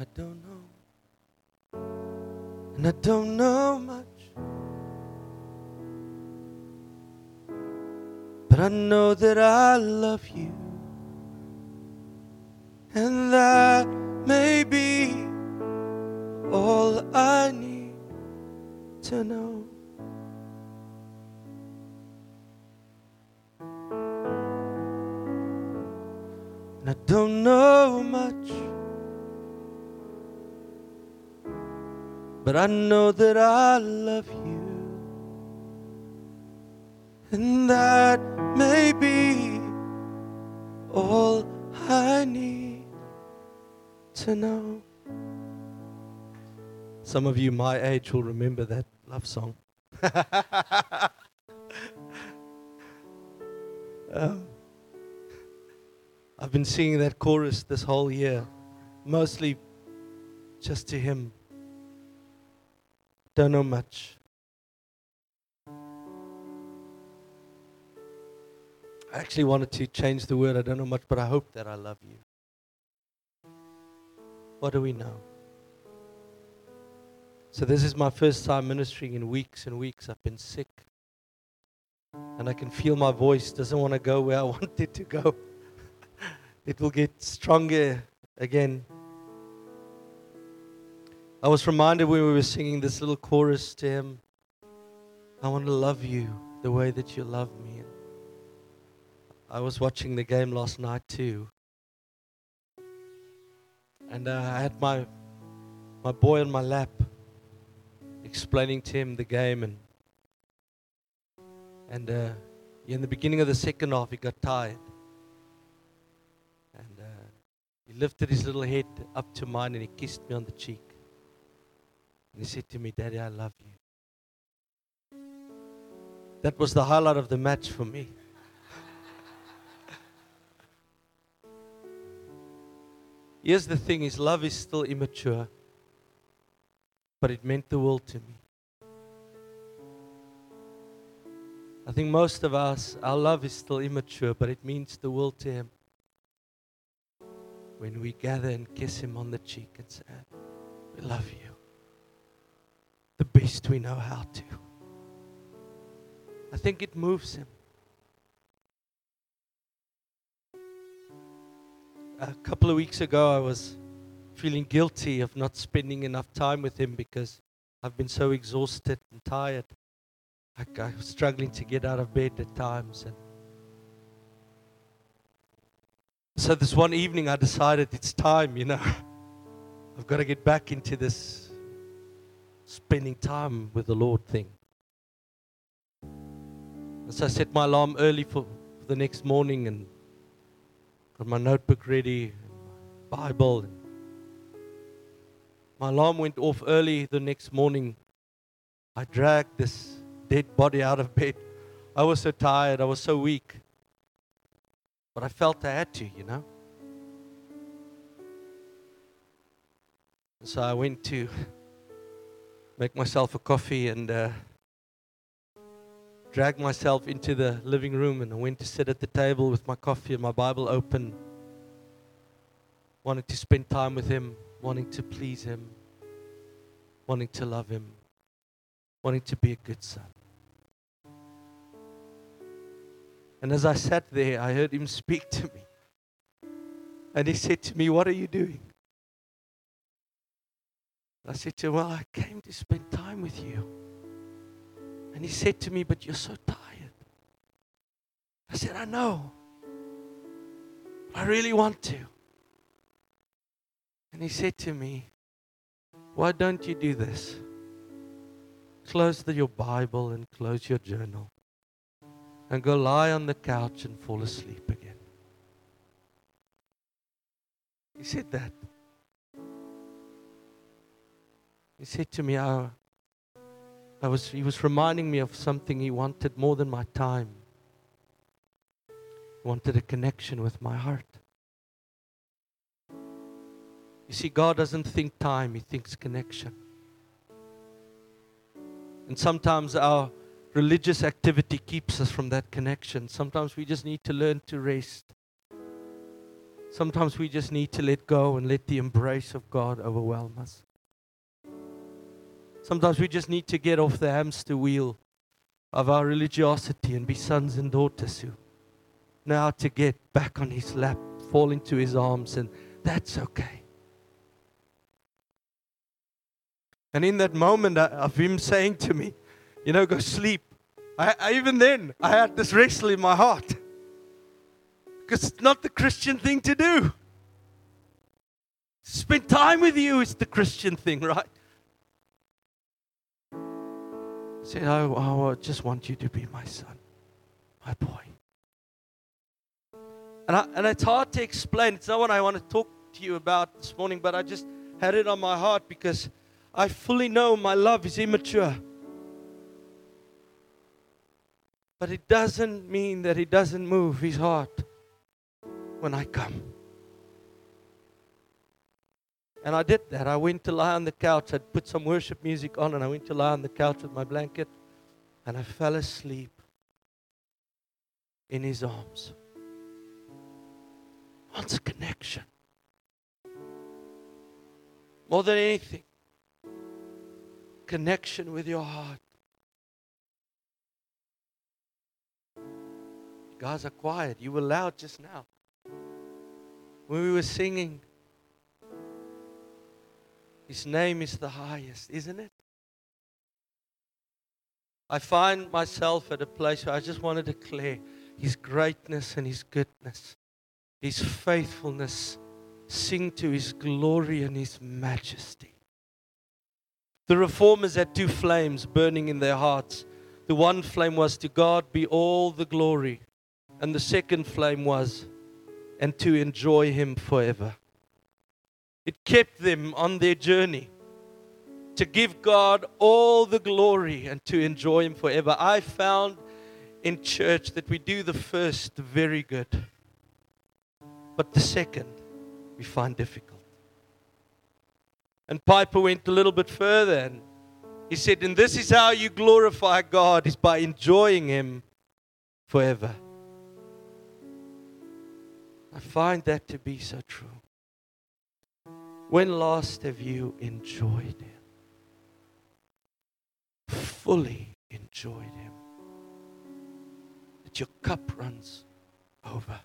I don't know. And I don't know much. But I know that I love you. And that may be all I need to know. And I don't know much. But I know that I love you. And that may be all I need to know. Some of you my age will remember that love song. um, I've been singing that chorus this whole year, mostly just to him. I don't know much. I actually wanted to change the word. I don't know much, but I hope that I love you. What do we know? So, this is my first time ministering in weeks and weeks. I've been sick. And I can feel my voice doesn't want to go where I want it to go. it will get stronger again. I was reminded when we were singing this little chorus to him I want to love you the way that you love me. I was watching the game last night too. And uh, I had my, my boy on my lap explaining to him the game. And, and uh, in the beginning of the second half, he got tired. And uh, he lifted his little head up to mine and he kissed me on the cheek. And he said to me, Daddy, I love you. That was the highlight of the match for me. Here's the thing his love is still immature, but it meant the world to me. I think most of us, our love is still immature, but it means the world to him. When we gather and kiss him on the cheek and say, We love you. The best we know how to. I think it moves him. a couple of weeks ago, I was feeling guilty of not spending enough time with him because I've been so exhausted and tired. Like I was struggling to get out of bed at times. And so this one evening, I decided it's time, you know. I've got to get back into this spending time with the Lord thing. And so I set my alarm early for, for the next morning and got my notebook ready, Bible. My alarm went off early the next morning. I dragged this dead body out of bed. I was so tired, I was so weak. But I felt I had to, you know. And so I went to make myself a coffee and uh, myself into the living room and I went to sit at the table with my coffee and my Bible open, wanting to spend time with Him, wanting to please Him, wanting to love Him, wanting to be a good son. And as I sat there, I heard Him speak to me. And He said to me, What are you doing? I said to him, Well, I came to spend time with you. And he said to me, But you're so tired. I said, I know. I really want to. And he said to me, Why don't you do this? Close the, your Bible and close your journal and go lie on the couch and fall asleep again. He said that. He said to me, I, I was, he was reminding me of something he wanted more than my time. He wanted a connection with my heart. You see, God doesn't think time, He thinks connection. And sometimes our religious activity keeps us from that connection. Sometimes we just need to learn to rest Sometimes we just need to let go and let the embrace of God overwhelm us. Sometimes we just need to get off the hamster wheel of our religiosity and be sons and daughters who know how to get back on His lap, fall into His arms, and that's okay. And in that moment of Him saying to me, you know, go sleep, I, I, even then, I had this wrestle in my heart. Because it's not the Christian thing to do. Spend time with you is the Christian thing, right? Say, I, I just want you to be my son, my boy. And, I, and it's hard to explain. It's not what I want to talk to you about this morning, but I just had it on my heart because I fully know my love is immature. But it doesn't mean that he doesn't move his heart when I come. And I did that. I went to lie on the couch. I'd put some worship music on and I went to lie on the couch with my blanket and I fell asleep in his arms. Wants a connection. More than anything, connection with your heart. You guys are quiet. You were loud just now when we were singing, His name is the highest, isn't it? I find myself at a place where I just want to declare His greatness and His goodness, His faithfulness, sing to His glory and His majesty. The reformers had two flames burning in their hearts. The one flame was to God be all the glory, and the second flame was and to enjoy Him forever. It kept them on their journey to give God all the glory and to enjoy Him forever. I found in church that we do the first very good, but the second we find difficult. And Piper went a little bit further and he said, And this is how you glorify God, is by enjoying Him forever. I find that to be so true. When last have you enjoyed Him? Fully enjoyed Him? That your cup runs over.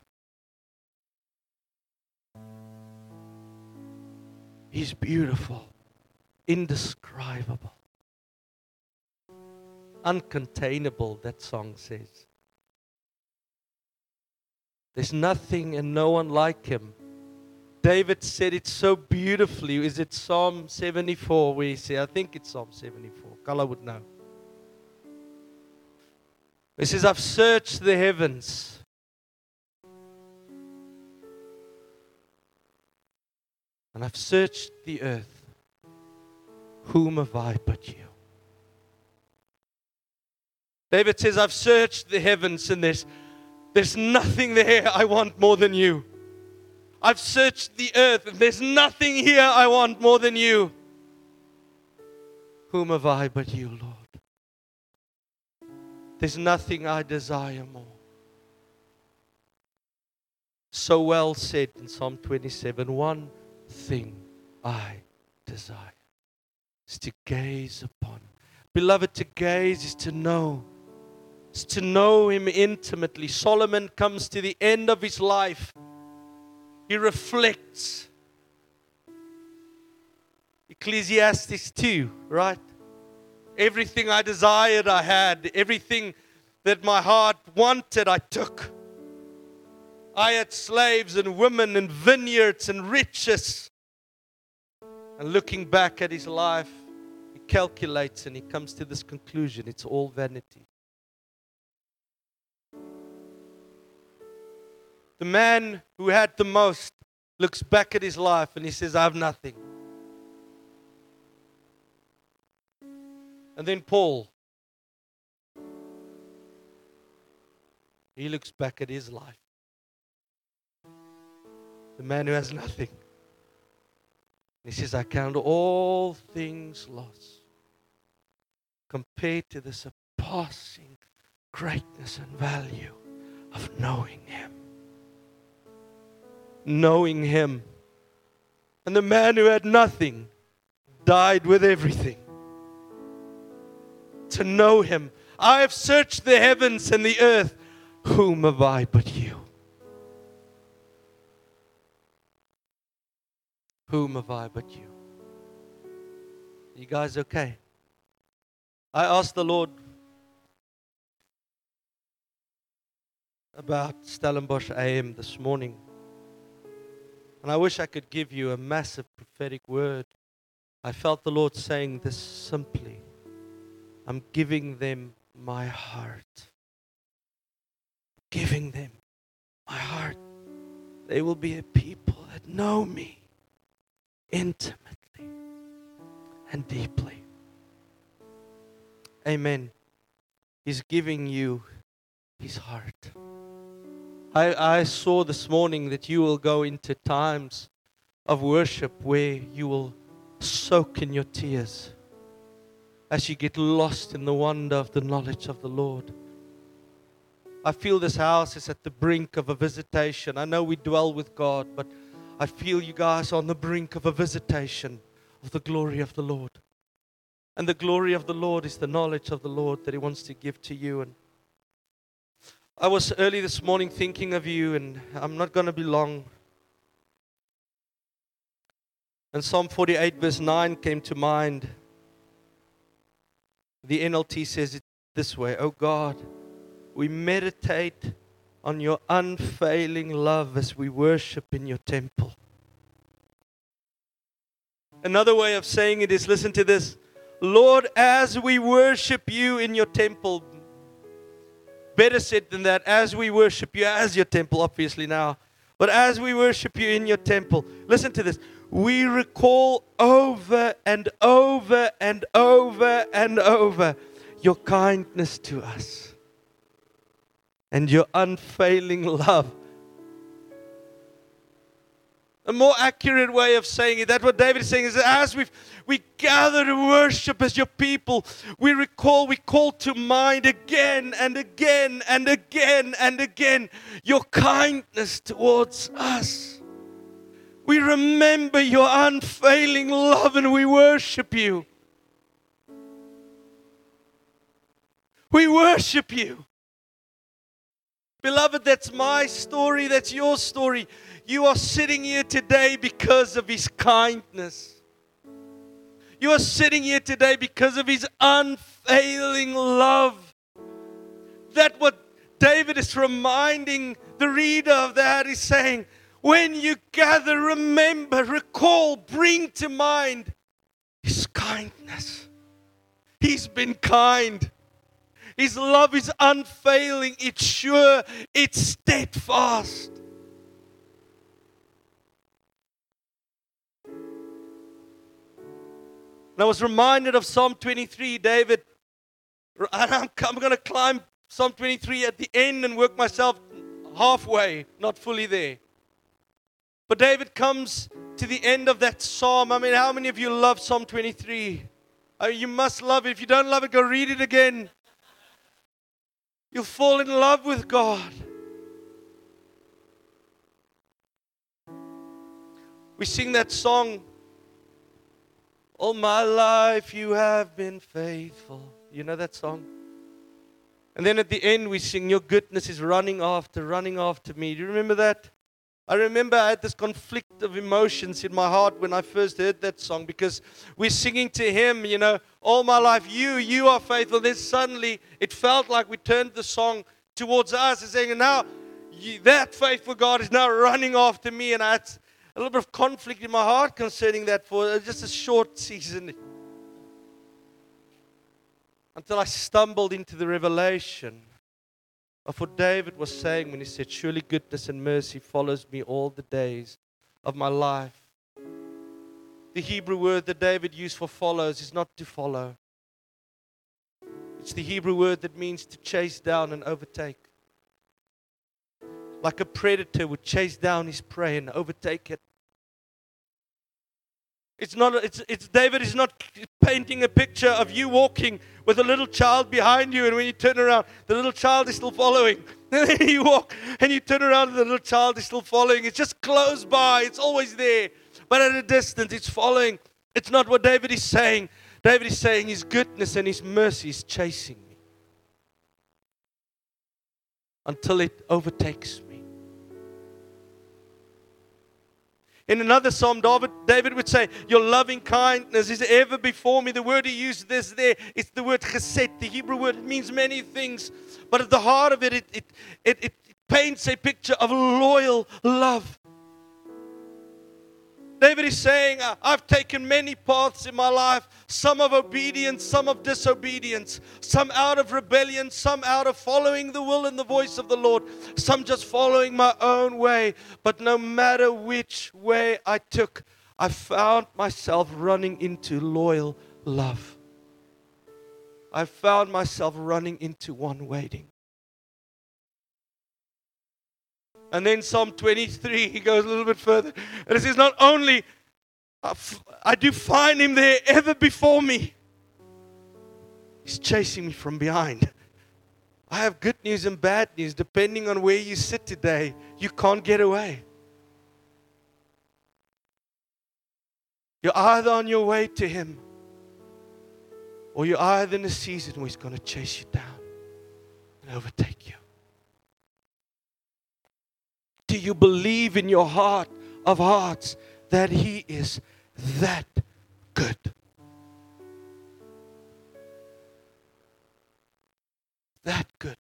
He's beautiful, indescribable, uncontainable, that song says. There's nothing and no one like him. David said it so beautifully. Is it Psalm 74 where he I think it's Psalm 74. Kala would know. He says, I've searched the heavens. And I've searched the earth. Whom have I but you? David says, I've searched the heavens and there's there's nothing there I want more than you. I've searched the earth, and there's nothing here I want more than you. Whom have I but you, Lord? There's nothing I desire more. So well said in Psalm 27 one thing I desire is to gaze upon. Beloved, to gaze is to know It's to know Him intimately. Solomon comes to the end of his life. He reflects. Ecclesiastes 2, right? Everything I desired, I had. Everything that my heart wanted, I took. I had slaves and women and vineyards and riches. And looking back at his life, he calculates and he comes to this conclusion it's all vanity. The man who had the most looks back at his life and he says, I have nothing. And then Paul, he looks back at his life. The man who has nothing. He says, I count all things lost compared to the surpassing greatness and value of knowing Him knowing Him. And the man who had nothing died with everything. To know Him. I have searched the heavens and the earth. Whom have I but you? Whom have I but you? You guys okay? I asked the Lord about Stellenbosch AM this morning. And I wish I could give you a massive prophetic word. I felt the Lord saying this simply I'm giving them my heart. Giving them my heart. They will be a people that know me intimately and deeply. Amen. He's giving you his heart. I, I saw this morning that you will go into times of worship where you will soak in your tears as you get lost in the wonder of the knowledge of the Lord. I feel this house is at the brink of a visitation. I know we dwell with God, but I feel you guys are on the brink of a visitation of the glory of the Lord. And the glory of the Lord is the knowledge of the Lord that He wants to give to you. And I was early this morning thinking of you, and I'm not going to be long. And Psalm 48, verse 9 came to mind. The NLT says it this way Oh God, we meditate on your unfailing love as we worship in your temple. Another way of saying it is listen to this Lord, as we worship you in your temple, Better said than that, as we worship you as your temple, obviously now, but as we worship you in your temple, listen to this. We recall over and over and over and over your kindness to us and your unfailing love a more accurate way of saying it, that's what David is saying, is as we we gather to worship as your people, we recall, we call to mind again and again and again and again your kindness towards us. We remember your unfailing love and we worship you. We worship you. Beloved, that's my story, that's your story. You are sitting here today because of His kindness. You are sitting here today because of His unfailing love. That what David is reminding the reader of that is saying, when you gather, remember, recall, bring to mind His kindness. He's been kind. His love is unfailing, it's sure, it's steadfast. And I was reminded of Psalm 23, David. I'm, I'm going to climb Psalm 23 at the end and work myself halfway, not fully there. But David comes to the end of that psalm. I mean, how many of you love Psalm 23? I mean, you must love it. If you don't love it, go read it again. You'll fall in love with God. We sing that song all my life you have been faithful. You know that song? And then at the end we sing, Your goodness is running after, running after me. Do you remember that? I remember I had this conflict of emotions in my heart when I first heard that song because we're singing to Him, you know, all my life, you, you are faithful. Then suddenly it felt like we turned the song towards us and saying, now you, that faithful God is now running after me. And I had a little bit of conflict in my heart concerning that for just a short season. Until I stumbled into the revelation what David was saying when he said, Surely goodness and mercy follows me all the days of my life. The Hebrew word that David used for follows is not to follow. It's the Hebrew word that means to chase down and overtake like a predator would chase down his prey and overtake it. It's not, it's, it's David is not painting a picture of you walking with a little child behind you, and when you turn around, the little child is still following. You walk and you turn around and the little child is still following. It's just close by, it's always there. But at a distance, it's following. It's not what David is saying. David is saying his goodness and his mercy is chasing me until it overtakes me. In another psalm, David, David would say, Your loving kindness is ever before me. The word he used this there, it's the word chesed, the Hebrew word. It means many things. But at the heart of it, it, it, it, it paints a picture of loyal love. David is saying, uh, I've taken many paths in my life, some of obedience, some of disobedience, some out of rebellion, some out of following the will and the voice of the Lord, some just following my own way. But no matter which way I took, I found myself running into loyal love. I found myself running into one waiting. And then Psalm 23, he goes a little bit further. And it says, Not only uh, I do find him there ever before me, he's chasing me from behind. I have good news and bad news. Depending on where you sit today, you can't get away. You're either on your way to him, or you're either in a season where he's going to chase you down and overtake you. Do you believe in your heart of hearts that He is that good? That good.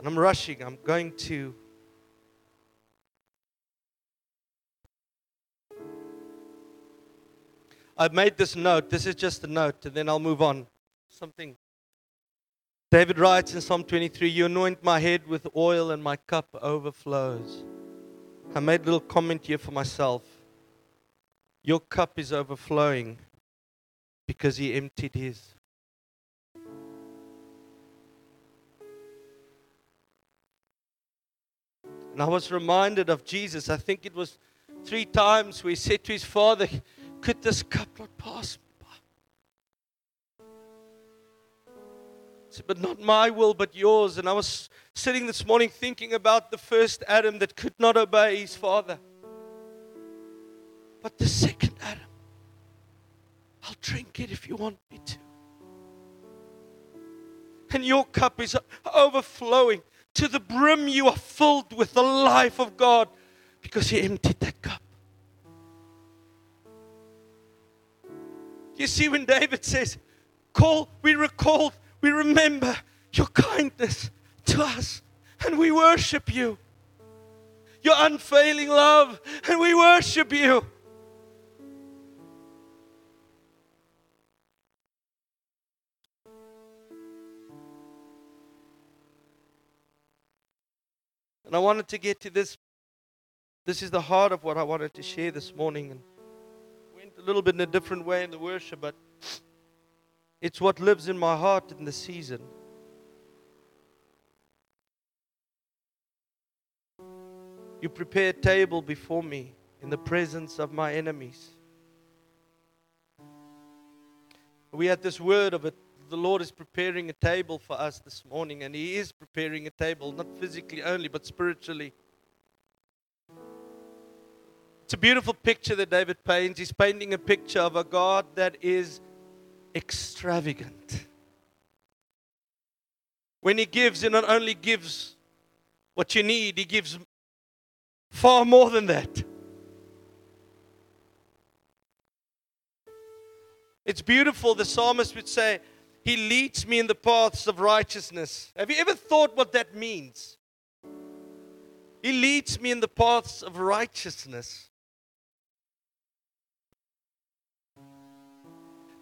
And I'm rushing. I'm going to. I've made this note. This is just a note, and then I'll move on. Something David writes in Psalm 23 You anoint my head with oil, and my cup overflows. I made a little comment here for myself. Your cup is overflowing because he emptied his. And I was reminded of Jesus. I think it was three times where he said to his father, Could this cup not pass me? Said, but not my will, but yours. And I was sitting this morning thinking about the first Adam that could not obey his father. But the second Adam, I'll drink it if you want me to. And your cup is overflowing. To the brim, you are filled with the life of God because He emptied that cup. You see, when David says, Call, we recall we remember your kindness to us and we worship you. Your unfailing love and we worship you. And I wanted to get to this. This is the heart of what I wanted to share this morning. And went a little bit in a different way in the worship, but it's what lives in my heart in the season. You prepare a table before me in the presence of my enemies. We had this word of it. The Lord is preparing a table for us this morning, and He is preparing a table, not physically only, but spiritually. It's a beautiful picture that David paints. He's painting a picture of a God that is extravagant. When He gives, He not only gives what you need, He gives far more than that. It's beautiful. The psalmist would say, He leads me in the paths of righteousness. Have you ever thought what that means? He leads me in the paths of righteousness.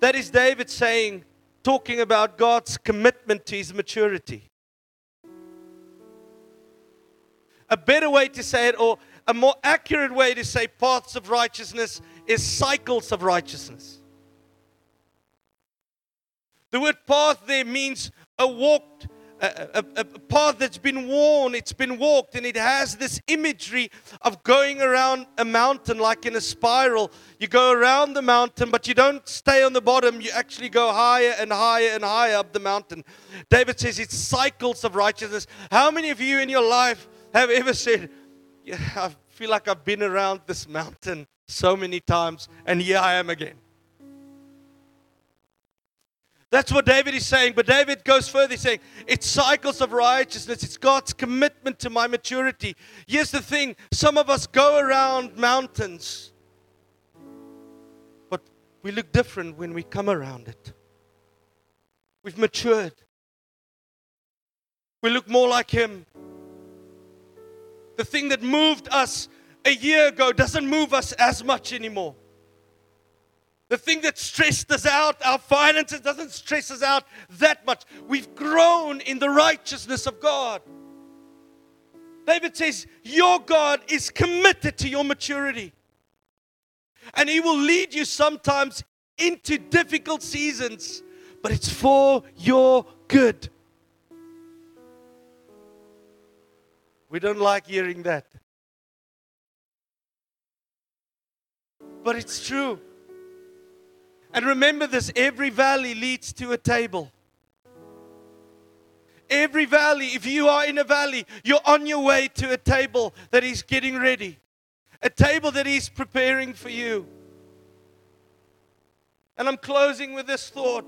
That is David saying, talking about God's commitment to his maturity. A better way to say it, or a more accurate way to say paths of righteousness, is cycles of righteousness. The word path there means a walked, a, a, path that's been worn, it's been walked, and it has this imagery of going around a mountain like in a spiral. You go around the mountain, but you don't stay on the bottom. You actually go higher and higher and higher up the mountain. David says it's cycles of righteousness. How many of you in your life have ever said, yeah, I feel like I've been around this mountain so many times, and here I am again? That's what David is saying. But David goes further. Saying, it's cycles of righteousness. It's God's commitment to my maturity. Here's the thing some of us go around mountains, but we look different when we come around it. We've matured. We look more like Him. The thing that moved us a year ago doesn't move us as much anymore. The thing that stressed us out, our finances, doesn't stress us out that much. We've grown in the righteousness of God. David says, Your God is committed to your maturity. And He will lead you sometimes into difficult seasons, but it's for your good. We don't like hearing that. But it's true. And remember this every valley leads to a table. Every valley, if you are in a valley, you're on your way to a table that He's getting ready, a table that He's preparing for you. And I'm closing with this thought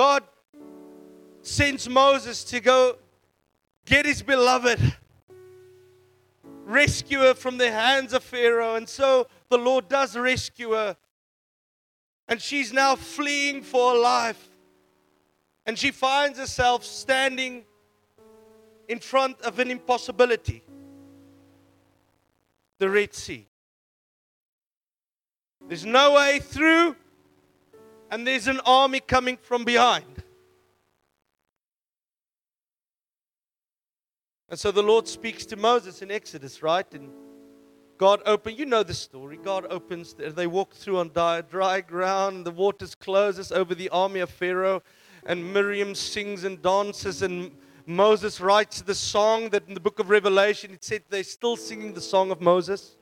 God sends Moses to go get his beloved rescue her from the hands of Pharaoh. And so the Lord does rescue her. And she's now fleeing for her life. And she finds herself standing in front of an impossibility the Red Sea. There's no way through, and there's an army coming from behind. And so the Lord speaks to Moses in Exodus, right? And God opened, you know the story. God opens, they walk through on dry ground, the waters closes over the army of Pharaoh, and Miriam sings and dances, and Moses writes the song that in the book of Revelation it said they're still singing the song of Moses.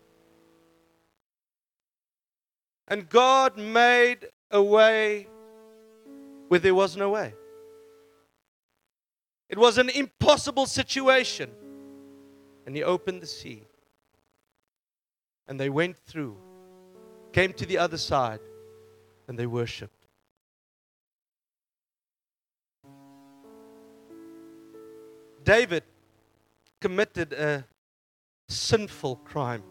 And God made a way where there was no way. It was an impossible situation. And he opened the sea. And they went through, came to the other side, and they worshiped. David committed a sinful crime.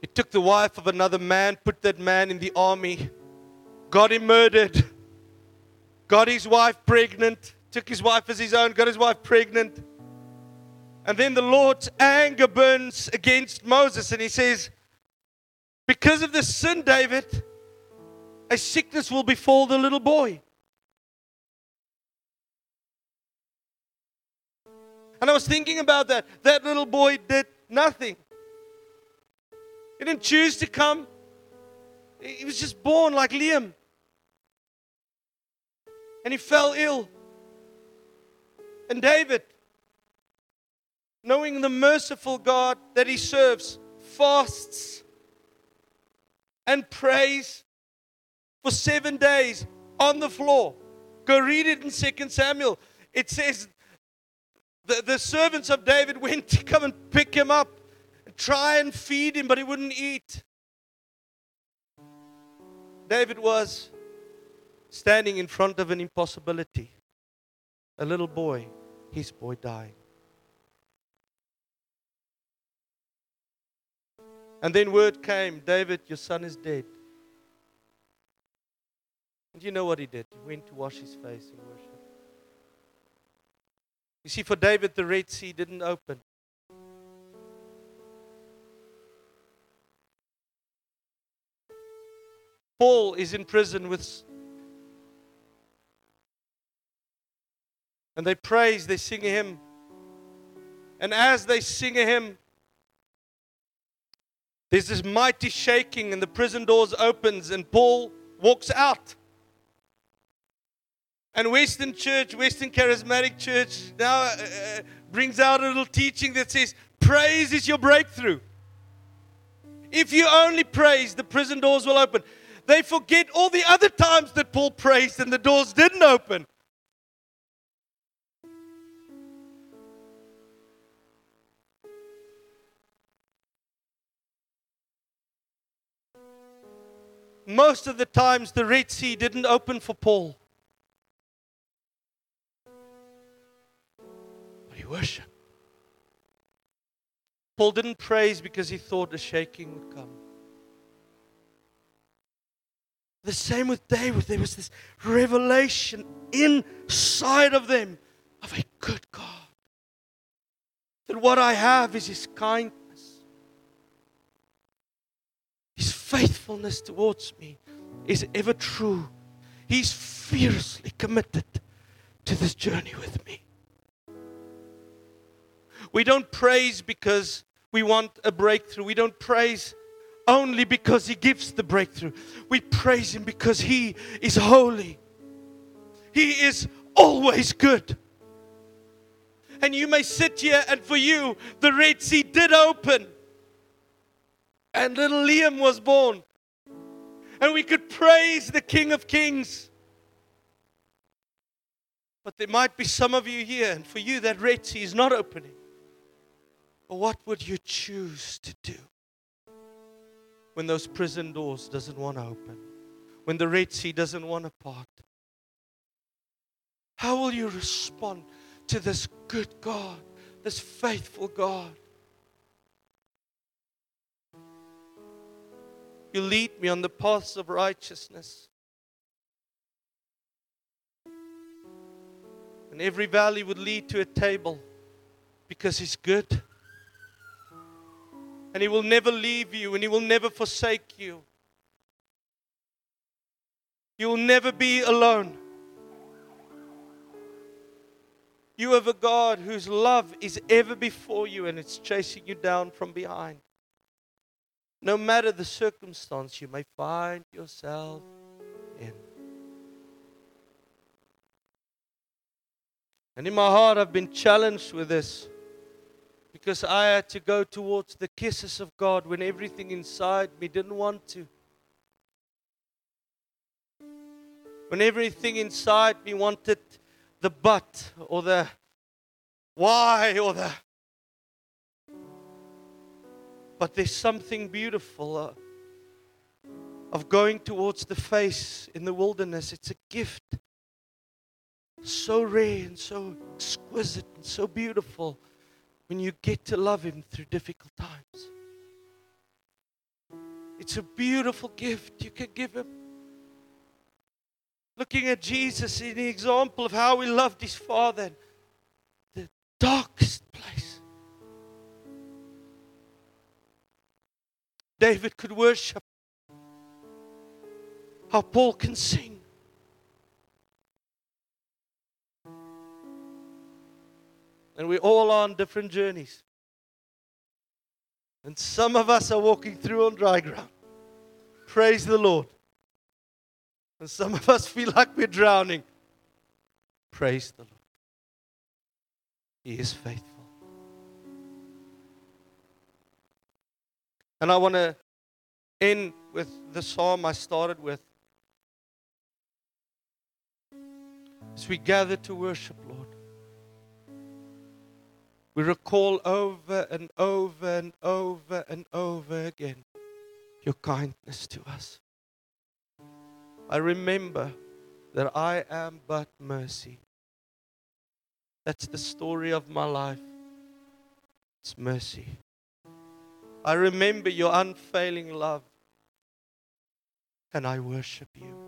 He took the wife of another man, put that man in the army, got him murdered, got his wife pregnant, took his wife as his own, got his wife pregnant. And then the Lord's anger burns against Moses, and he says, Because of this sin, David, a sickness will befall the little boy. And I was thinking about that. That little boy did nothing. He didn't choose to come. He was just born like Liam. And he fell ill. And David, knowing the merciful God that he serves, fasts and prays for seven days on the floor. Go read it in Second Samuel. It says the, the servants of David went to come and pick him up and try and feed him, but he wouldn't eat. David was standing in front of an impossibility a little boy, his boy died. And then word came David, your son is dead. And you know what he did? He went to wash his face and worship. You see, for David, the Red Sea didn't open. Paul is in prison with And they praise, they sing a hymn. And as they sing a hymn, there's this mighty shaking, and the prison doors opens, and Paul walks out. And Western Church, Western Charismatic Church, now uh, uh, brings out a little teaching that says, Praise is your breakthrough. If you only praise, the prison doors will open. They forget all the other times that Paul praised and the doors didn't open. Most of the times, the Red Sea didn't open for Paul. But he worshiped. Paul didn't praise because he thought a shaking would come. The same with David. There was this revelation inside of them of a good God. That what I have is His kindness, faithfulness towards me is ever true. He's fiercely committed to this journey with me. We don't praise because we want a breakthrough. We don't praise only because He gives the breakthrough. We praise Him because He is holy. He is always good. And you may sit here, and for you, the Red Sea did open, and little Liam was born. And we could praise the King of Kings. But there might be some of you here, and for you, that Red Sea is not opening. But what would you choose to do? when those prison doors doesn't want to open, when the Red Sea doesn't want to part? How will you respond to this good God, this faithful God? You lead me on the paths of righteousness. And every valley would lead to a table because He's good and He will never leave you and He will never forsake you. You will never be alone. You have a God whose love is ever before you and it's chasing you down from behind. No matter the circumstance you may find yourself in. And in my heart, I've been challenged with this because I had to go towards the kisses of God when everything inside me didn't want to. When everything inside me wanted the but or the why or the. But there's something beautiful uh, of going towards the face in the wilderness. It's a gift. So rare and so exquisite and so beautiful when you get to love Him through difficult times. It's a beautiful gift you can give Him. Looking at Jesus in the example of how He loved His Father, the darkest place. David could worship. How Paul can sing. And we're all on different journeys. And some of us are walking through on dry ground. Praise the Lord. And some of us feel like we're drowning. Praise the Lord. He is faithful. And I want to end with the psalm I started with. As we gather to worship, Lord. We recall over and over and over and over again your kindness to us. I remember that I am but mercy. That's the story of my life. It's mercy. I remember your unfailing love, and I worship you.